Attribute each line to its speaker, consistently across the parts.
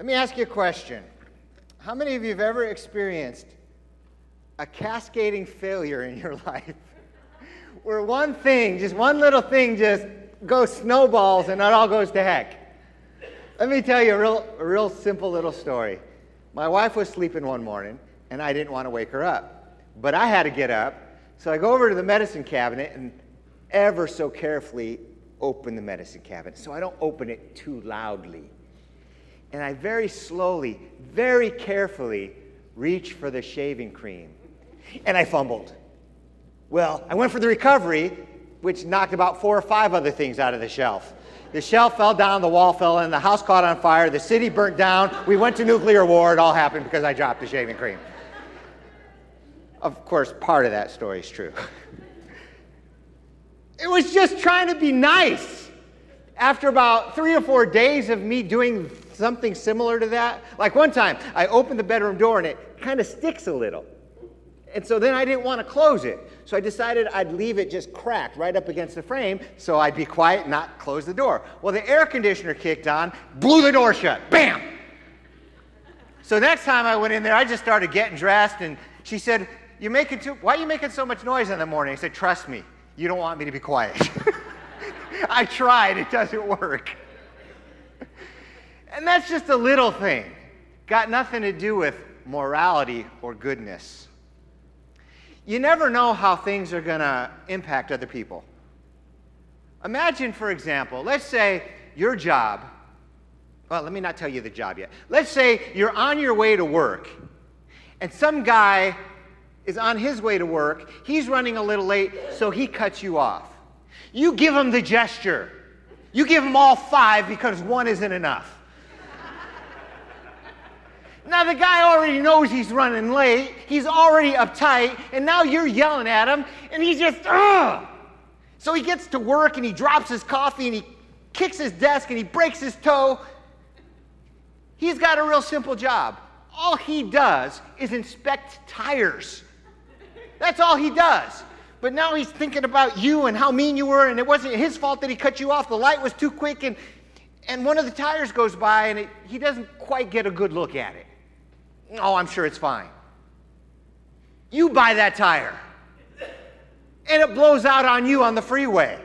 Speaker 1: Let me ask you a question. How many of you have ever experienced a cascading failure in your life where one thing, just one little thing, just goes snowballs and it all goes to heck? Let me tell you a real, a real simple little story. My wife was sleeping one morning and I didn't want to wake her up, but I had to get up. So I go over to the medicine cabinet and ever so carefully open the medicine cabinet so I don't open it too loudly and I very slowly, very carefully reached for the shaving cream. And I fumbled. Well, I went for the recovery, which knocked about four or five other things out of the shelf. The shelf fell down, the wall fell in, the house caught on fire, the city burnt down, we went to nuclear war. It all happened because I dropped the shaving cream. Of course, part of that story is true. it was just trying to be nice. After about three or four days of me doing something similar to that? Like one time, I opened the bedroom door and it kind of sticks a little. And so then I didn't want to close it. So I decided I'd leave it just cracked right up against the frame so I'd be quiet and not close the door. Well, the air conditioner kicked on, blew the door shut. Bam! So next time I went in there, I just started getting dressed and she said, You're making too, why are you making so much noise in the morning? I said, Trust me, you don't want me to be quiet. I tried, it doesn't work. And that's just a little thing. Got nothing to do with morality or goodness. You never know how things are going to impact other people. Imagine, for example, let's say your job, well, let me not tell you the job yet. Let's say you're on your way to work, and some guy is on his way to work. He's running a little late, so he cuts you off. You give him the gesture. You give him all five because one isn't enough. Now, the guy already knows he's running late. He's already uptight. And now you're yelling at him. And he's just, ugh. So he gets to work and he drops his coffee and he kicks his desk and he breaks his toe. He's got a real simple job. All he does is inspect tires. That's all he does. But now he's thinking about you and how mean you were, and it wasn't his fault that he cut you off. The light was too quick, and, and one of the tires goes by, and it, he doesn't quite get a good look at it. Oh, I'm sure it's fine. You buy that tire, and it blows out on you on the freeway.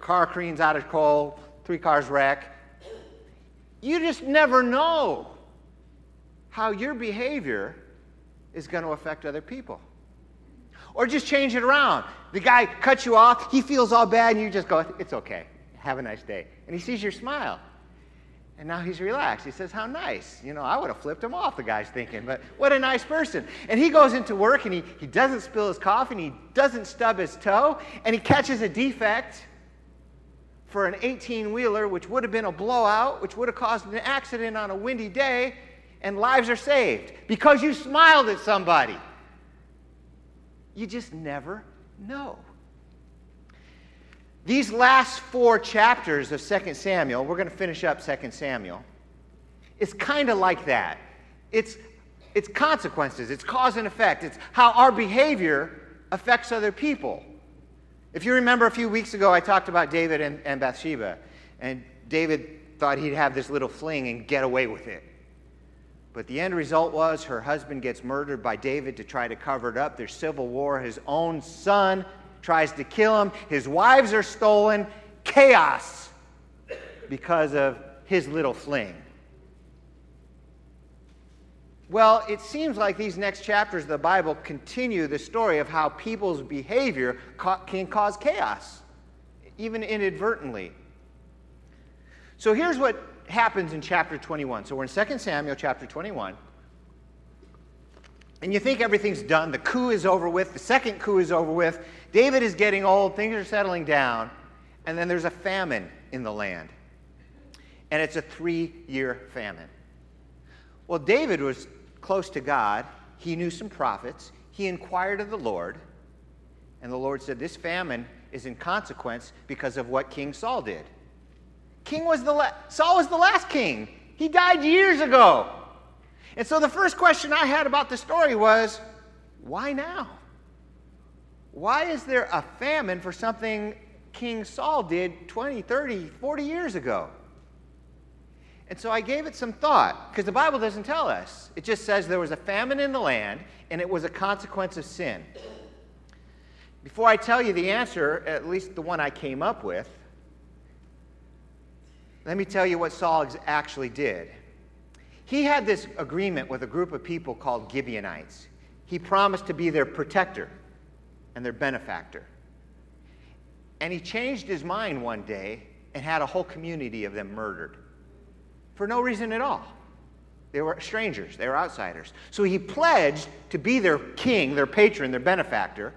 Speaker 1: Car creams out of coal, three cars wreck. You just never know how your behavior is going to affect other people. Or just change it around. The guy cuts you off, he feels all bad, and you just go, It's okay. Have a nice day. And he sees your smile. And now he's relaxed. He says, How nice. You know, I would have flipped him off, the guy's thinking, but what a nice person. And he goes into work and he, he doesn't spill his coffee and he doesn't stub his toe and he catches a defect for an 18 wheeler, which would have been a blowout, which would have caused an accident on a windy day, and lives are saved because you smiled at somebody. You just never know. These last four chapters of 2 Samuel, we're going to finish up 2 Samuel, it's kind of like that. It's, it's consequences, it's cause and effect, it's how our behavior affects other people. If you remember a few weeks ago, I talked about David and, and Bathsheba, and David thought he'd have this little fling and get away with it. But the end result was her husband gets murdered by David to try to cover it up. There's civil war. His own son tries to kill him. His wives are stolen. Chaos because of his little fling. Well, it seems like these next chapters of the Bible continue the story of how people's behavior can cause chaos, even inadvertently. So here's what happens in chapter 21. So we're in 2 Samuel chapter 21. And you think everything's done. The coup is over with. The second coup is over with. David is getting old. Things are settling down. And then there's a famine in the land. And it's a three year famine. Well, David was close to God. He knew some prophets. He inquired of the Lord. And the Lord said, This famine is in consequence because of what King Saul did. King was the la- Saul was the last king. He died years ago. And so the first question I had about the story was, why now? Why is there a famine for something King Saul did 20, 30, 40 years ago? And so I gave it some thought because the Bible doesn't tell us. It just says there was a famine in the land and it was a consequence of sin. Before I tell you the answer, at least the one I came up with, let me tell you what Saul actually did. He had this agreement with a group of people called Gibeonites. He promised to be their protector and their benefactor. And he changed his mind one day and had a whole community of them murdered for no reason at all. They were strangers, they were outsiders. So he pledged to be their king, their patron, their benefactor,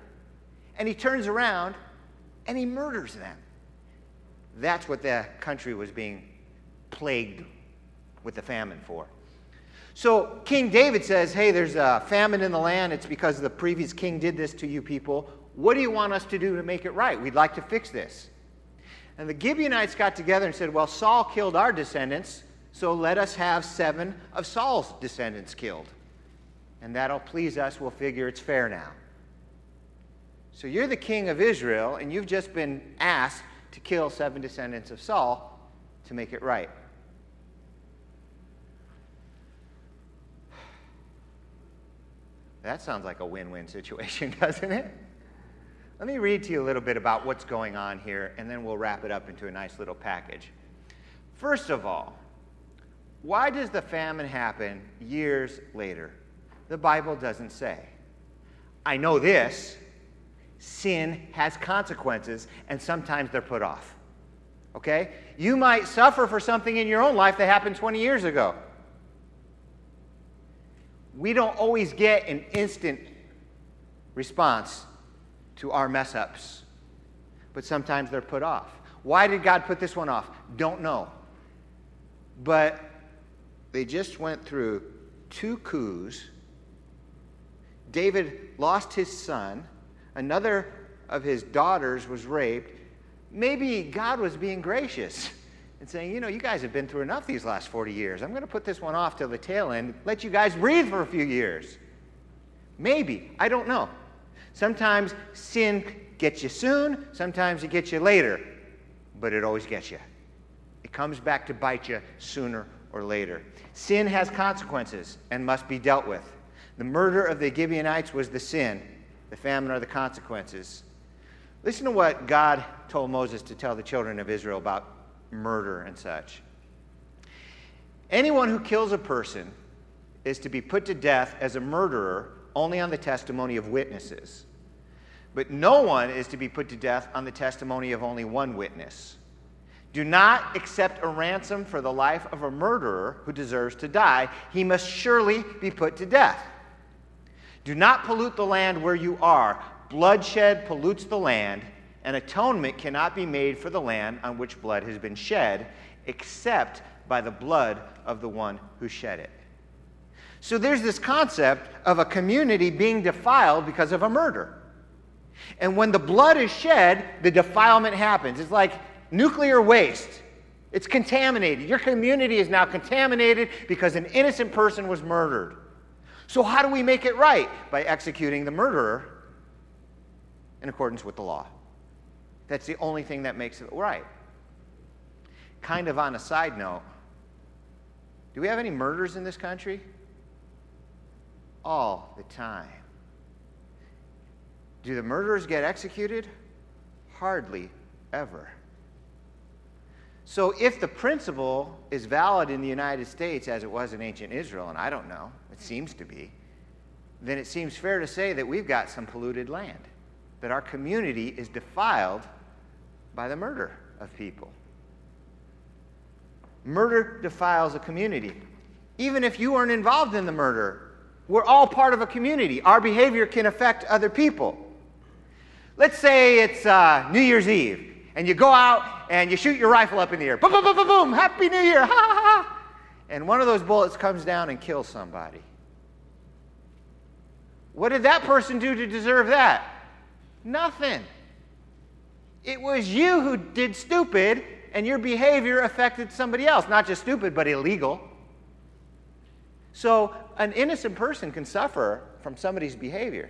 Speaker 1: and he turns around and he murders them. That's what the country was being plagued with the famine for. So King David says, Hey, there's a famine in the land. It's because the previous king did this to you people. What do you want us to do to make it right? We'd like to fix this. And the Gibeonites got together and said, Well, Saul killed our descendants, so let us have seven of Saul's descendants killed. And that'll please us. We'll figure it's fair now. So you're the king of Israel, and you've just been asked to kill seven descendants of Saul to make it right. That sounds like a win win situation, doesn't it? Let me read to you a little bit about what's going on here, and then we'll wrap it up into a nice little package. First of all, why does the famine happen years later? The Bible doesn't say. I know this sin has consequences, and sometimes they're put off. Okay? You might suffer for something in your own life that happened 20 years ago. We don't always get an instant response to our mess ups, but sometimes they're put off. Why did God put this one off? Don't know. But they just went through two coups. David lost his son, another of his daughters was raped. Maybe God was being gracious and saying, you know, you guys have been through enough these last 40 years. I'm going to put this one off till the tail end, let you guys breathe for a few years. Maybe. I don't know. Sometimes sin gets you soon, sometimes it gets you later, but it always gets you. It comes back to bite you sooner or later. Sin has consequences and must be dealt with. The murder of the Gibeonites was the sin, the famine are the consequences. Listen to what God told Moses to tell the children of Israel about murder and such. Anyone who kills a person is to be put to death as a murderer only on the testimony of witnesses. But no one is to be put to death on the testimony of only one witness. Do not accept a ransom for the life of a murderer who deserves to die. He must surely be put to death. Do not pollute the land where you are. Bloodshed pollutes the land, and atonement cannot be made for the land on which blood has been shed, except by the blood of the one who shed it. So there's this concept of a community being defiled because of a murder. And when the blood is shed, the defilement happens. It's like nuclear waste. It's contaminated. Your community is now contaminated because an innocent person was murdered. So, how do we make it right? By executing the murderer in accordance with the law. That's the only thing that makes it right. Kind of on a side note, do we have any murders in this country? all the time. Do the murderers get executed? Hardly ever. So, if the principle is valid in the United States as it was in ancient Israel, and I don't know, it seems to be, then it seems fair to say that we've got some polluted land, that our community is defiled by the murder of people. Murder defiles a community. Even if you weren't involved in the murder, we're all part of a community. Our behavior can affect other people. Let's say it's uh, New Year's Eve, and you go out and you shoot your rifle up in the air. Boom, boom, boom, boom, boom. Happy New Year. Ha, ha, ha. And one of those bullets comes down and kills somebody. What did that person do to deserve that? Nothing. It was you who did stupid, and your behavior affected somebody else. Not just stupid, but illegal. So an innocent person can suffer from somebody's behavior.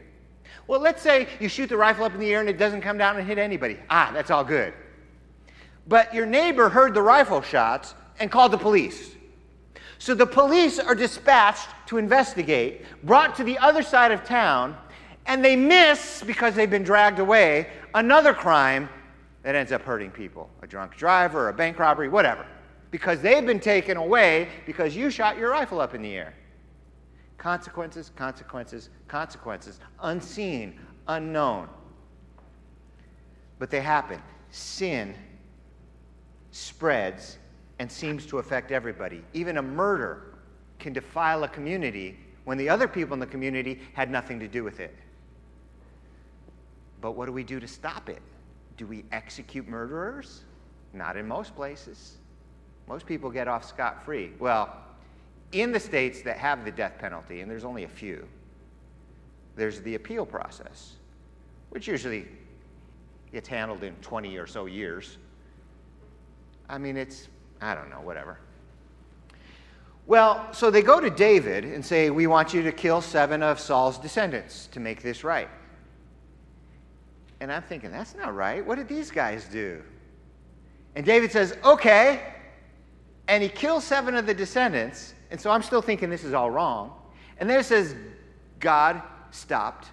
Speaker 1: Well, let's say you shoot the rifle up in the air and it doesn't come down and hit anybody. Ah, that's all good. But your neighbor heard the rifle shots and called the police. So the police are dispatched to investigate, brought to the other side of town, and they miss, because they've been dragged away, another crime that ends up hurting people a drunk driver, a bank robbery, whatever. Because they've been taken away because you shot your rifle up in the air. Consequences, consequences, consequences, unseen, unknown. But they happen. Sin spreads and seems to affect everybody. Even a murder can defile a community when the other people in the community had nothing to do with it. But what do we do to stop it? Do we execute murderers? Not in most places. Most people get off scot free. Well, in the states that have the death penalty, and there's only a few, there's the appeal process, which usually gets handled in 20 or so years. I mean, it's, I don't know, whatever. Well, so they go to David and say, We want you to kill seven of Saul's descendants to make this right. And I'm thinking, That's not right. What did these guys do? And David says, Okay. And he kills seven of the descendants. And so I'm still thinking this is all wrong. And then it says, God stopped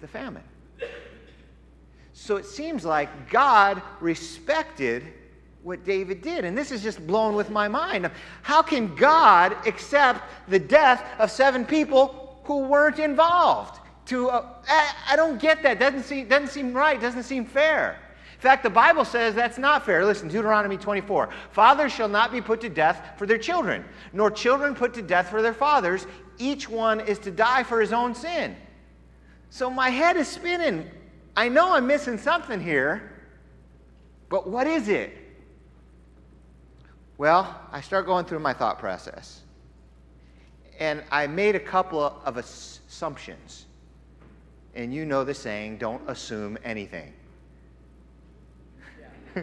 Speaker 1: the famine. So it seems like God respected what David did. And this is just blown with my mind. How can God accept the death of seven people who weren't involved? To, uh, I, I don't get that. Doesn't seem, doesn't seem right. Doesn't seem fair. In fact, the Bible says that's not fair. Listen, Deuteronomy 24. Fathers shall not be put to death for their children, nor children put to death for their fathers. Each one is to die for his own sin. So my head is spinning. I know I'm missing something here, but what is it? Well, I start going through my thought process. And I made a couple of assumptions. And you know the saying don't assume anything.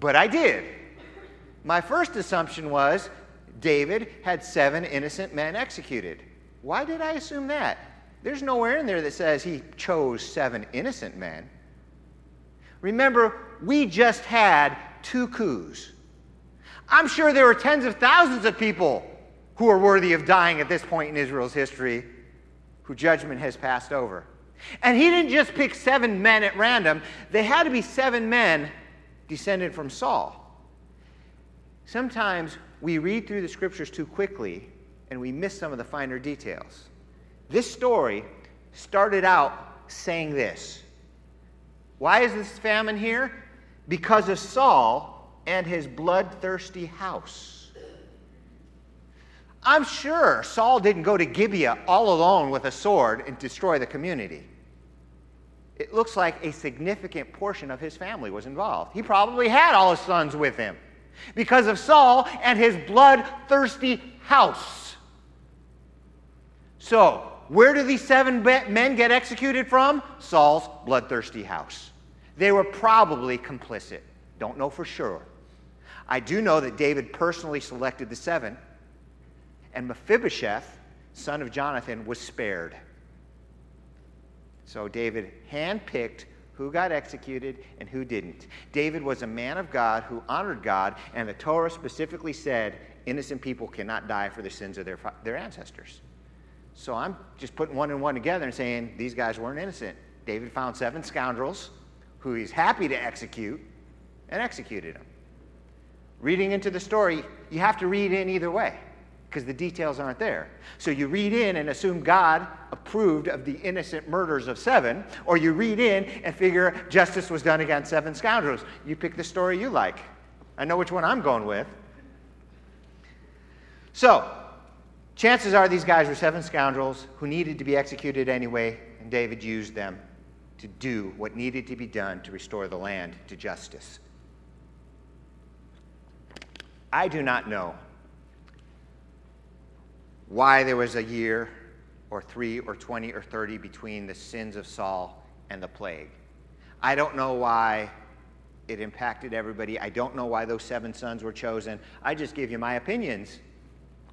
Speaker 1: but I did. My first assumption was David had seven innocent men executed. Why did I assume that? There's nowhere in there that says he chose seven innocent men. Remember, we just had two coups. I'm sure there are tens of thousands of people who are worthy of dying at this point in Israel's history who judgment has passed over. And he didn't just pick seven men at random, they had to be seven men descended from Saul. Sometimes we read through the scriptures too quickly and we miss some of the finer details. This story started out saying this Why is this famine here? Because of Saul and his bloodthirsty house. I'm sure Saul didn't go to Gibeah all alone with a sword and destroy the community. It looks like a significant portion of his family was involved. He probably had all his sons with him because of Saul and his bloodthirsty house. So, where do these seven men get executed from? Saul's bloodthirsty house. They were probably complicit. Don't know for sure. I do know that David personally selected the seven and Mephibosheth, son of Jonathan, was spared. So David handpicked who got executed and who didn't. David was a man of God who honored God, and the Torah specifically said innocent people cannot die for the sins of their, their ancestors. So I'm just putting one and one together and saying these guys weren't innocent. David found seven scoundrels who he's happy to execute and executed them. Reading into the story, you have to read in either way because the details aren't there. So you read in and assume God approved of the innocent murders of seven, or you read in and figure justice was done against seven scoundrels. You pick the story you like. I know which one I'm going with. So, chances are these guys were seven scoundrels who needed to be executed anyway, and David used them to do what needed to be done to restore the land to justice. I do not know why there was a year or three or 20 or 30 between the sins of Saul and the plague. I don't know why it impacted everybody. I don't know why those seven sons were chosen. I just give you my opinions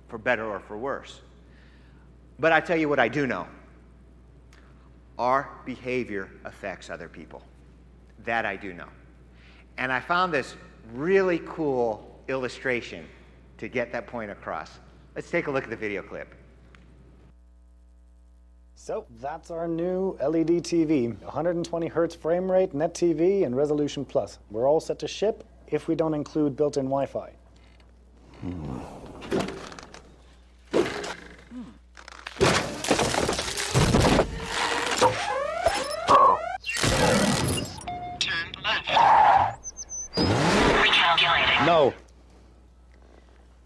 Speaker 1: for better or for worse. But I tell you what I do know our behavior affects other people. That I do know. And I found this really cool illustration to get that point across. Let's take a look at the video clip.
Speaker 2: So that's our new LED TV, 120 hertz frame rate, net TV, and resolution plus. We're all set to ship if we don't include built-in Wi-Fi. Hmm. Oh.
Speaker 3: Turn left. Recalculating.
Speaker 4: No.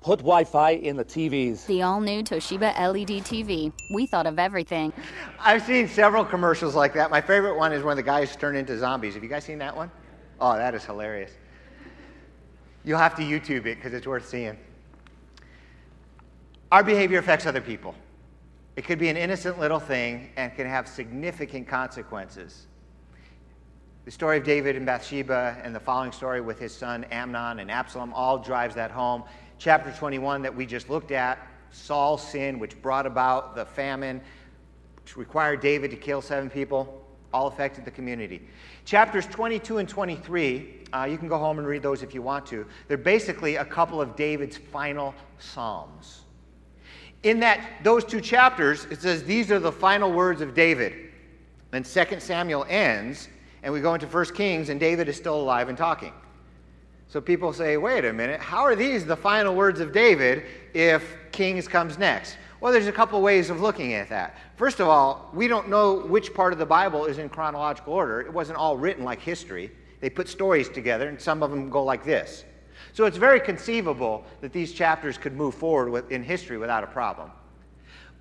Speaker 4: Put Wi Fi in the TVs.
Speaker 5: The all new Toshiba LED TV. We thought of everything.
Speaker 1: I've seen several commercials like that. My favorite one is when the guys turn into zombies. Have you guys seen that one? Oh, that is hilarious. You'll have to YouTube it because it's worth seeing. Our behavior affects other people. It could be an innocent little thing and can have significant consequences. The story of David and Bathsheba and the following story with his son Amnon and Absalom all drives that home. Chapter 21 that we just looked at, Saul's sin, which brought about the famine, which required David to kill seven people, all affected the community. Chapters 22 and 23, uh, you can go home and read those if you want to. They're basically a couple of David's final psalms. In that those two chapters, it says these are the final words of David. Then 2 Samuel ends, and we go into 1 Kings, and David is still alive and talking. So people say, wait a minute, how are these the final words of David if Kings comes next? Well, there's a couple ways of looking at that. First of all, we don't know which part of the Bible is in chronological order. It wasn't all written like history. They put stories together, and some of them go like this. So it's very conceivable that these chapters could move forward with, in history without a problem.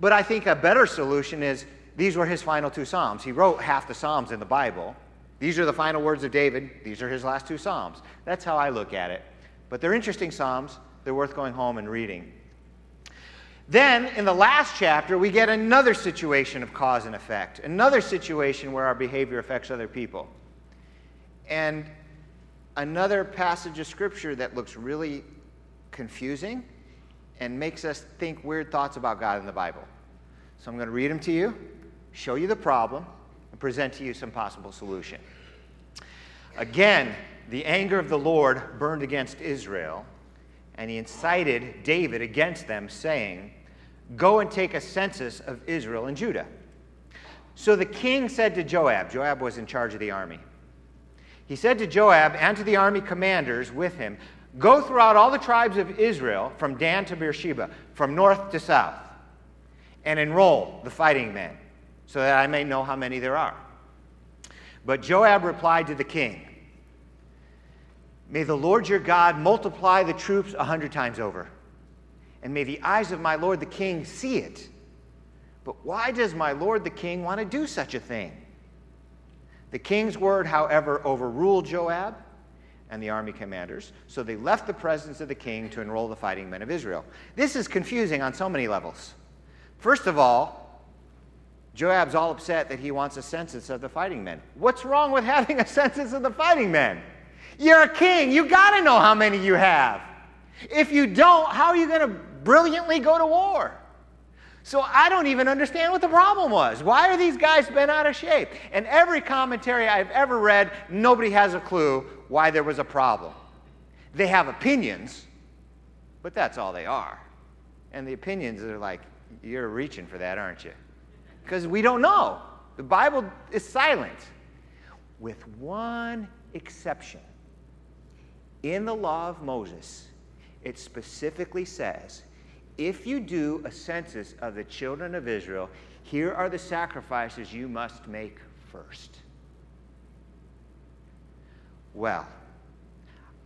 Speaker 1: But I think a better solution is these were his final two Psalms. He wrote half the Psalms in the Bible. These are the final words of David. These are his last two Psalms. That's how I look at it. But they're interesting Psalms. They're worth going home and reading. Then, in the last chapter, we get another situation of cause and effect, another situation where our behavior affects other people. And another passage of scripture that looks really confusing and makes us think weird thoughts about God in the Bible. So I'm going to read them to you, show you the problem, and present to you some possible solution. Again, the anger of the Lord burned against Israel, and he incited David against them, saying, Go and take a census of Israel and Judah. So the king said to Joab, Joab was in charge of the army. He said to Joab and to the army commanders with him, Go throughout all the tribes of Israel from Dan to Beersheba, from north to south, and enroll the fighting men, so that I may know how many there are. But Joab replied to the king, May the Lord your God multiply the troops a hundred times over, and may the eyes of my Lord the king see it. But why does my Lord the king want to do such a thing? The king's word, however, overruled Joab and the army commanders, so they left the presence of the king to enroll the fighting men of Israel. This is confusing on so many levels. First of all, Joab's all upset that he wants a census of the fighting men. What's wrong with having a census of the fighting men? You're a king. You got to know how many you have. If you don't, how are you going to brilliantly go to war? So I don't even understand what the problem was. Why are these guys bent out of shape? And every commentary I've ever read, nobody has a clue why there was a problem. They have opinions, but that's all they are. And the opinions are like, you're reaching for that, aren't you? Because we don't know. The Bible is silent, with one exception. In the law of Moses, it specifically says if you do a census of the children of Israel, here are the sacrifices you must make first. Well,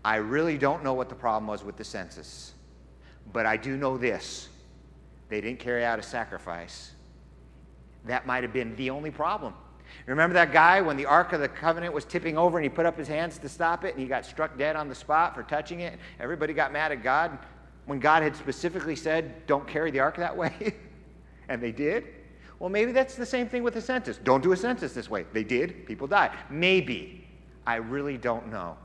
Speaker 1: I really don't know what the problem was with the census, but I do know this they didn't carry out a sacrifice. That might have been the only problem. Remember that guy when the Ark of the Covenant was tipping over and he put up his hands to stop it and he got struck dead on the spot for touching it? Everybody got mad at God when God had specifically said, don't carry the ark that way? and they did? Well, maybe that's the same thing with the census. Don't do a census this way. They did, people died. Maybe. I really don't know.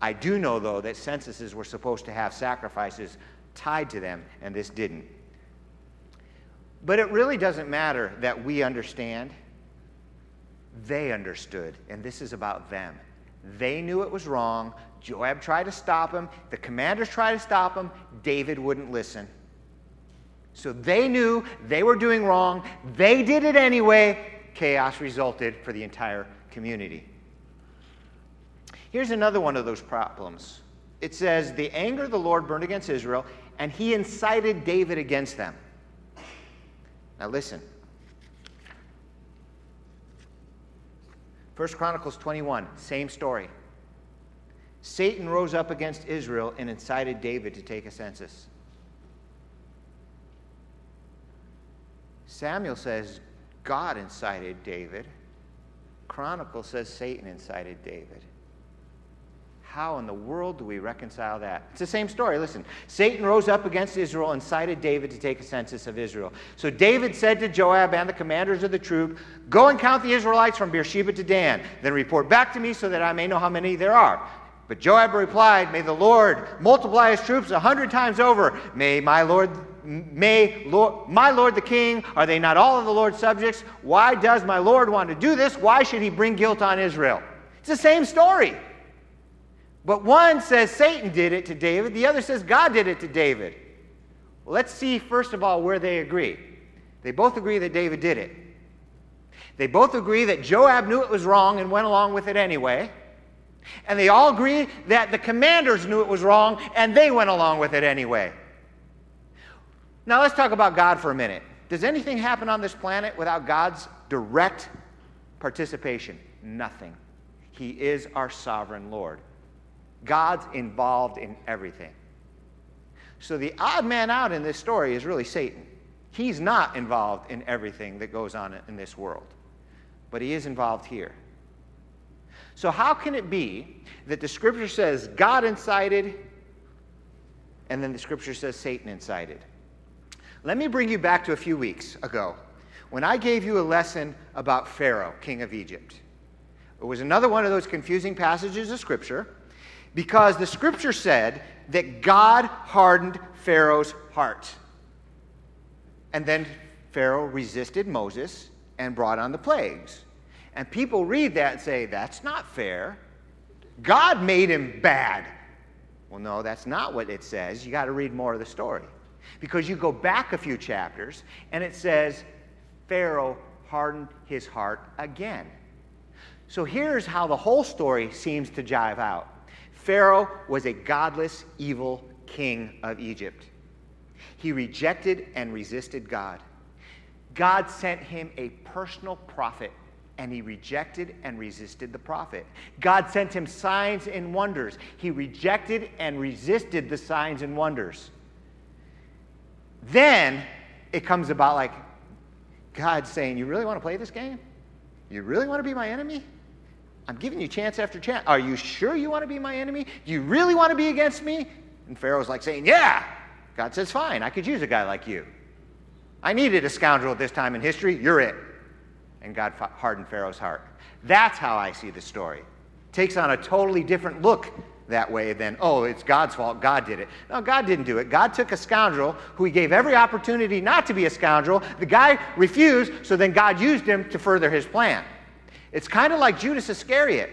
Speaker 1: I do know, though, that censuses were supposed to have sacrifices tied to them, and this didn't. But it really doesn't matter that we understand. They understood, and this is about them. They knew it was wrong. Joab tried to stop him. The commanders tried to stop him. David wouldn't listen. So they knew they were doing wrong. They did it anyway. Chaos resulted for the entire community. Here's another one of those problems. It says, The anger of the Lord burned against Israel, and he incited David against them. Now listen. 1 Chronicles 21, same story. Satan rose up against Israel and incited David to take a census. Samuel says God incited David. Chronicle says Satan incited David. How in the world do we reconcile that? It's the same story. Listen, Satan rose up against Israel and cited David to take a census of Israel. So David said to Joab and the commanders of the troop, Go and count the Israelites from Beersheba to Dan, then report back to me so that I may know how many there are. But Joab replied, May the Lord multiply his troops a hundred times over. May my Lord, may Lord, my Lord the king, are they not all of the Lord's subjects? Why does my Lord want to do this? Why should he bring guilt on Israel? It's the same story. But one says Satan did it to David, the other says God did it to David. Well, let's see, first of all, where they agree. They both agree that David did it. They both agree that Joab knew it was wrong and went along with it anyway. And they all agree that the commanders knew it was wrong and they went along with it anyway. Now let's talk about God for a minute. Does anything happen on this planet without God's direct participation? Nothing. He is our sovereign Lord. God's involved in everything. So the odd man out in this story is really Satan. He's not involved in everything that goes on in this world, but he is involved here. So, how can it be that the scripture says God incited and then the scripture says Satan incited? Let me bring you back to a few weeks ago when I gave you a lesson about Pharaoh, king of Egypt. It was another one of those confusing passages of scripture because the scripture said that God hardened Pharaoh's heart. And then Pharaoh resisted Moses and brought on the plagues. And people read that and say, that's not fair. God made him bad. Well, no, that's not what it says. You got to read more of the story. Because you go back a few chapters and it says, Pharaoh hardened his heart again. So here's how the whole story seems to jive out Pharaoh was a godless, evil king of Egypt. He rejected and resisted God. God sent him a personal prophet and he rejected and resisted the prophet. God sent him signs and wonders. He rejected and resisted the signs and wonders. Then it comes about like God saying, You really want to play this game? You really want to be my enemy? I'm giving you chance after chance. Are you sure you want to be my enemy? Do you really want to be against me? And Pharaoh's like saying, Yeah. God says, Fine, I could use a guy like you. I needed a scoundrel at this time in history. You're it and God hardened Pharaoh's heart. That's how I see the story. Takes on a totally different look that way than, oh, it's God's fault, God did it. No, God didn't do it. God took a scoundrel who he gave every opportunity not to be a scoundrel. The guy refused, so then God used him to further his plan. It's kind of like Judas Iscariot.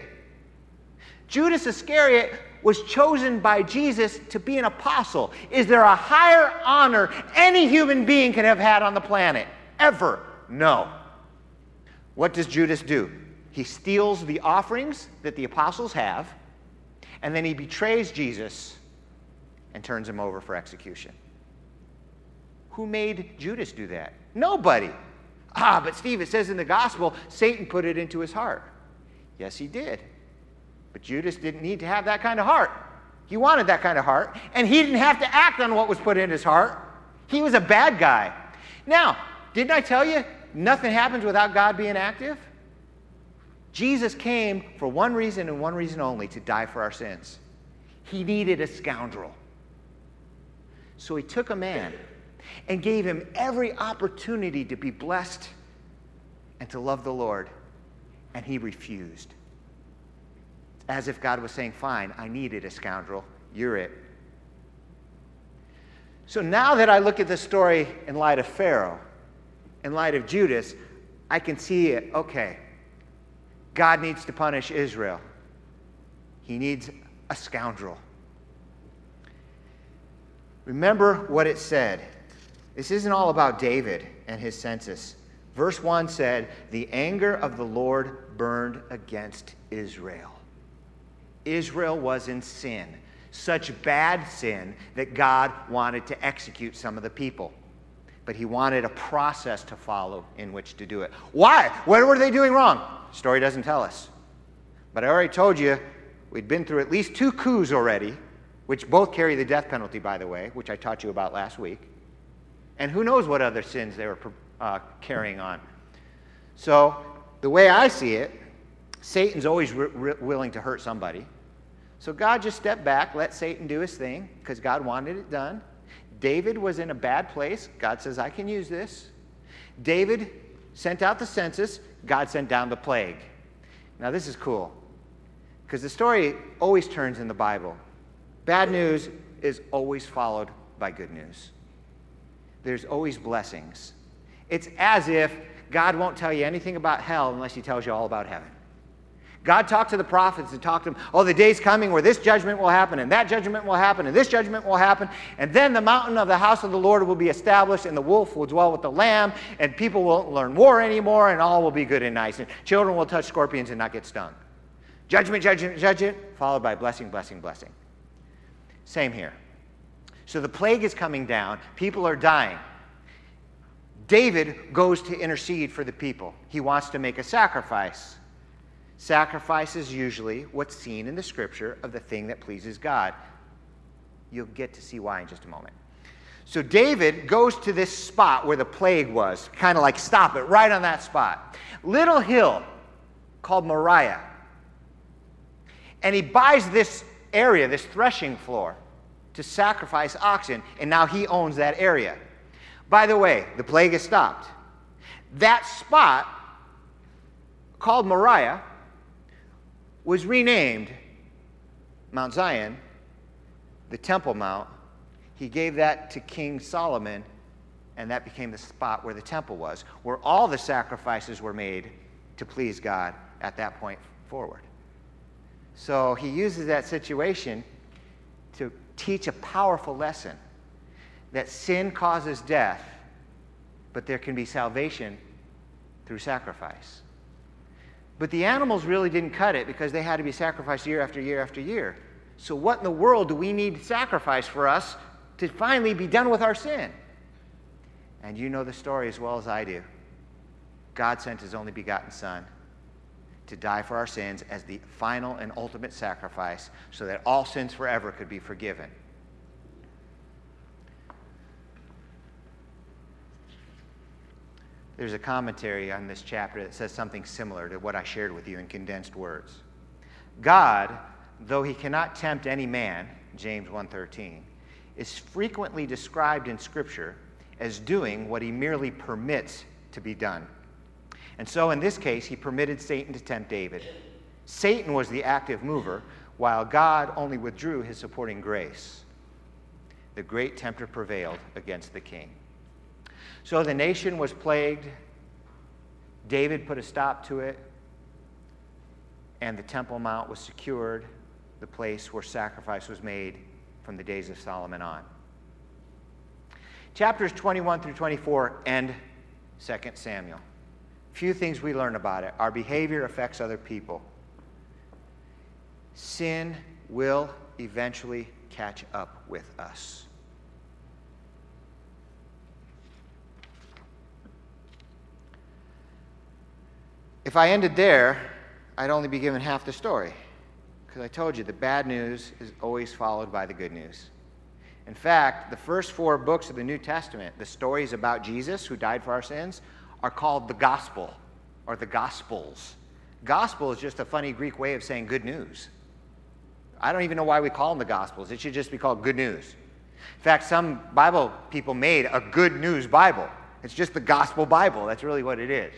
Speaker 1: Judas Iscariot was chosen by Jesus to be an apostle. Is there a higher honor any human being can have had on the planet? Ever? No. What does Judas do? He steals the offerings that the apostles have, and then he betrays Jesus and turns him over for execution. Who made Judas do that? Nobody. Ah, but Steve, it says in the gospel, Satan put it into his heart. Yes, he did. But Judas didn't need to have that kind of heart. He wanted that kind of heart, and he didn't have to act on what was put in his heart. He was a bad guy. Now, didn't I tell you nothing happens without God being active? Jesus came for one reason and one reason only to die for our sins. He needed a scoundrel. So he took a man and gave him every opportunity to be blessed and to love the Lord, and he refused. As if God was saying, Fine, I needed a scoundrel. You're it. So now that I look at this story in light of Pharaoh, in light of Judas, I can see it. Okay, God needs to punish Israel. He needs a scoundrel. Remember what it said. This isn't all about David and his census. Verse 1 said, The anger of the Lord burned against Israel. Israel was in sin, such bad sin that God wanted to execute some of the people. But he wanted a process to follow in which to do it. Why? What were they doing wrong? Story doesn't tell us. But I already told you we'd been through at least two coups already, which both carry the death penalty, by the way, which I taught you about last week. And who knows what other sins they were uh, carrying on. So, the way I see it, Satan's always willing to hurt somebody. So, God just stepped back, let Satan do his thing, because God wanted it done. David was in a bad place. God says, I can use this. David sent out the census. God sent down the plague. Now, this is cool because the story always turns in the Bible. Bad news is always followed by good news, there's always blessings. It's as if God won't tell you anything about hell unless He tells you all about heaven. God talked to the prophets and talked to them, oh, the day's coming where this judgment will happen, and that judgment will happen, and this judgment will happen, and then the mountain of the house of the Lord will be established, and the wolf will dwell with the lamb, and people won't learn war anymore, and all will be good and nice, and children will touch scorpions and not get stung. Judgment, judgment, judgment, followed by blessing, blessing, blessing. Same here. So the plague is coming down, people are dying. David goes to intercede for the people. He wants to make a sacrifice. Sacrifice is usually what's seen in the scripture of the thing that pleases God. You'll get to see why in just a moment. So David goes to this spot where the plague was, kind of like stop it right on that spot. Little hill called Moriah. And he buys this area, this threshing floor, to sacrifice oxen, and now he owns that area. By the way, the plague has stopped. That spot, called Moriah, was renamed Mount Zion, the Temple Mount. He gave that to King Solomon, and that became the spot where the temple was, where all the sacrifices were made to please God at that point forward. So he uses that situation to teach a powerful lesson that sin causes death, but there can be salvation through sacrifice. But the animals really didn't cut it because they had to be sacrificed year after year after year. So, what in the world do we need sacrifice for us to finally be done with our sin? And you know the story as well as I do. God sent his only begotten Son to die for our sins as the final and ultimate sacrifice so that all sins forever could be forgiven. There's a commentary on this chapter that says something similar to what I shared with you in condensed words. God, though he cannot tempt any man, James 1:13, is frequently described in scripture as doing what he merely permits to be done. And so in this case, he permitted Satan to tempt David. Satan was the active mover, while God only withdrew his supporting grace. The great tempter prevailed against the king. So the nation was plagued. David put a stop to it. And the Temple Mount was secured, the place where sacrifice was made from the days of Solomon on. Chapters 21 through 24 end 2 Samuel. Few things we learn about it. Our behavior affects other people. Sin will eventually catch up with us. If I ended there, I'd only be given half the story. Because I told you the bad news is always followed by the good news. In fact, the first four books of the New Testament, the stories about Jesus who died for our sins, are called the gospel or the gospels. Gospel is just a funny Greek way of saying good news. I don't even know why we call them the gospels. It should just be called good news. In fact, some Bible people made a good news Bible. It's just the gospel Bible. That's really what it is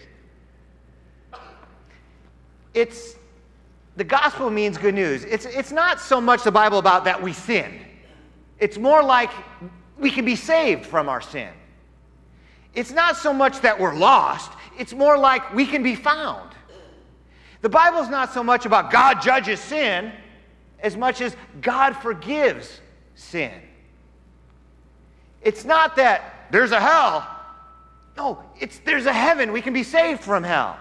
Speaker 1: it's the gospel means good news. It's, it's not so much the Bible about that we sin. It's more like we can be saved from our sin. It's not so much that we're lost, it's more like we can be found. The Bible's not so much about God judges sin as much as God forgives sin. It's not that there's a hell. No, it's there's a heaven. We can be saved from hell.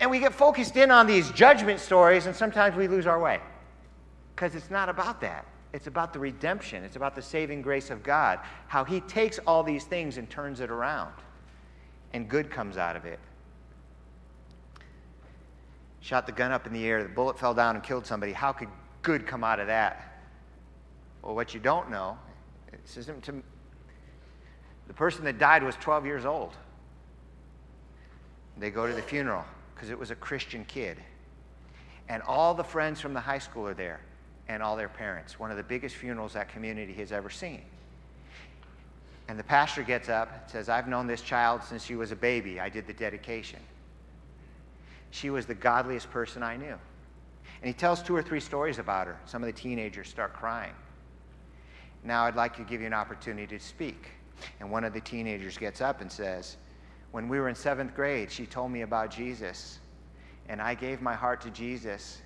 Speaker 1: And we get focused in on these judgment stories, and sometimes we lose our way. Because it's not about that. It's about the redemption, it's about the saving grace of God, how He takes all these things and turns it around, and good comes out of it. Shot the gun up in the air, the bullet fell down and killed somebody. How could good come out of that? Well, what you don't know, this isn't to, the person that died was 12 years old. They go to the funeral because it was a Christian kid. And all the friends from the high school are there and all their parents. One of the biggest funerals that community has ever seen. And the pastor gets up and says, I've known this child since she was a baby. I did the dedication. She was the godliest person I knew. And he tells two or three stories about her. Some of the teenagers start crying. Now I'd like to give you an opportunity to speak. And one of the teenagers gets up and says, When we were in seventh grade, she told me about Jesus. And I gave my heart to Jesus.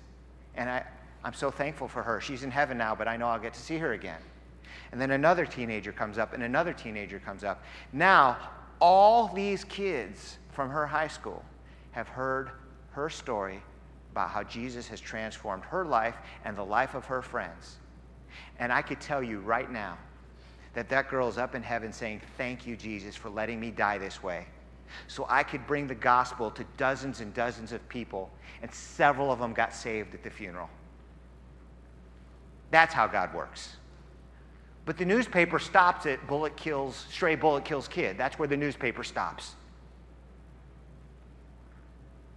Speaker 1: And I, I'm so thankful for her. She's in heaven now, but I know I'll get to see her again. And then another teenager comes up, and another teenager comes up. Now, all these kids from her high school have heard her story about how Jesus has transformed her life and the life of her friends. And I could tell you right now that that girl is up in heaven saying, Thank you, Jesus, for letting me die this way. So I could bring the gospel to dozens and dozens of people, and several of them got saved at the funeral. That's how God works. But the newspaper stops at bullet kills, stray bullet kills kid. That's where the newspaper stops.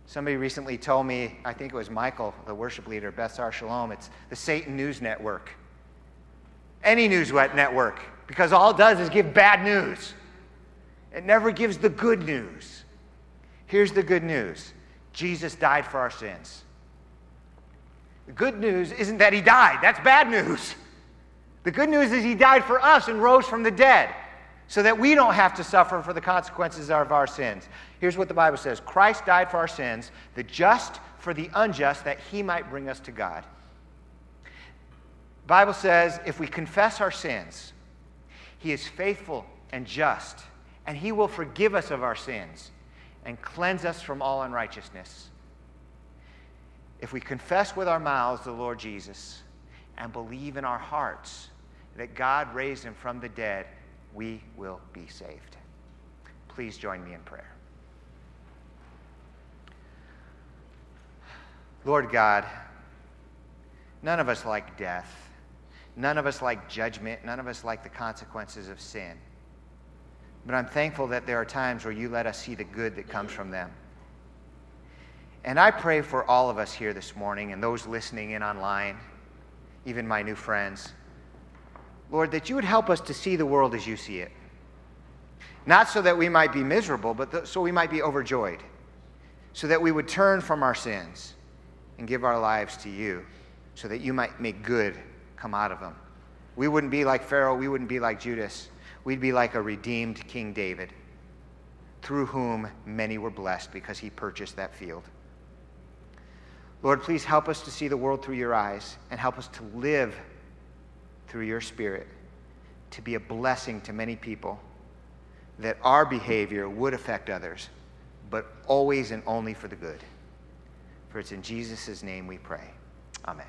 Speaker 1: Somebody recently told me, I think it was Michael, the worship leader, Beth Sar Shalom, it's the Satan News Network. Any news network, because all it does is give bad news. It never gives the good news. Here's the good news Jesus died for our sins. The good news isn't that he died, that's bad news. The good news is he died for us and rose from the dead so that we don't have to suffer for the consequences of our sins. Here's what the Bible says Christ died for our sins, the just for the unjust, that he might bring us to God. The Bible says if we confess our sins, he is faithful and just, and he will forgive us of our sins and cleanse us from all unrighteousness if we confess with our mouths the Lord Jesus and believe in our hearts that God raised him from the dead, we will be saved. Please join me in prayer. Lord God, none of us like death. None of us like judgment. None of us like the consequences of sin. But I'm thankful that there are times where you let us see the good that comes from them. And I pray for all of us here this morning and those listening in online, even my new friends. Lord, that you would help us to see the world as you see it. Not so that we might be miserable, but so we might be overjoyed. So that we would turn from our sins and give our lives to you, so that you might make good come out of them. We wouldn't be like Pharaoh, we wouldn't be like Judas. We'd be like a redeemed King David, through whom many were blessed because he purchased that field. Lord, please help us to see the world through your eyes and help us to live through your spirit, to be a blessing to many people, that our behavior would affect others, but always and only for the good. For it's in Jesus' name we pray. Amen.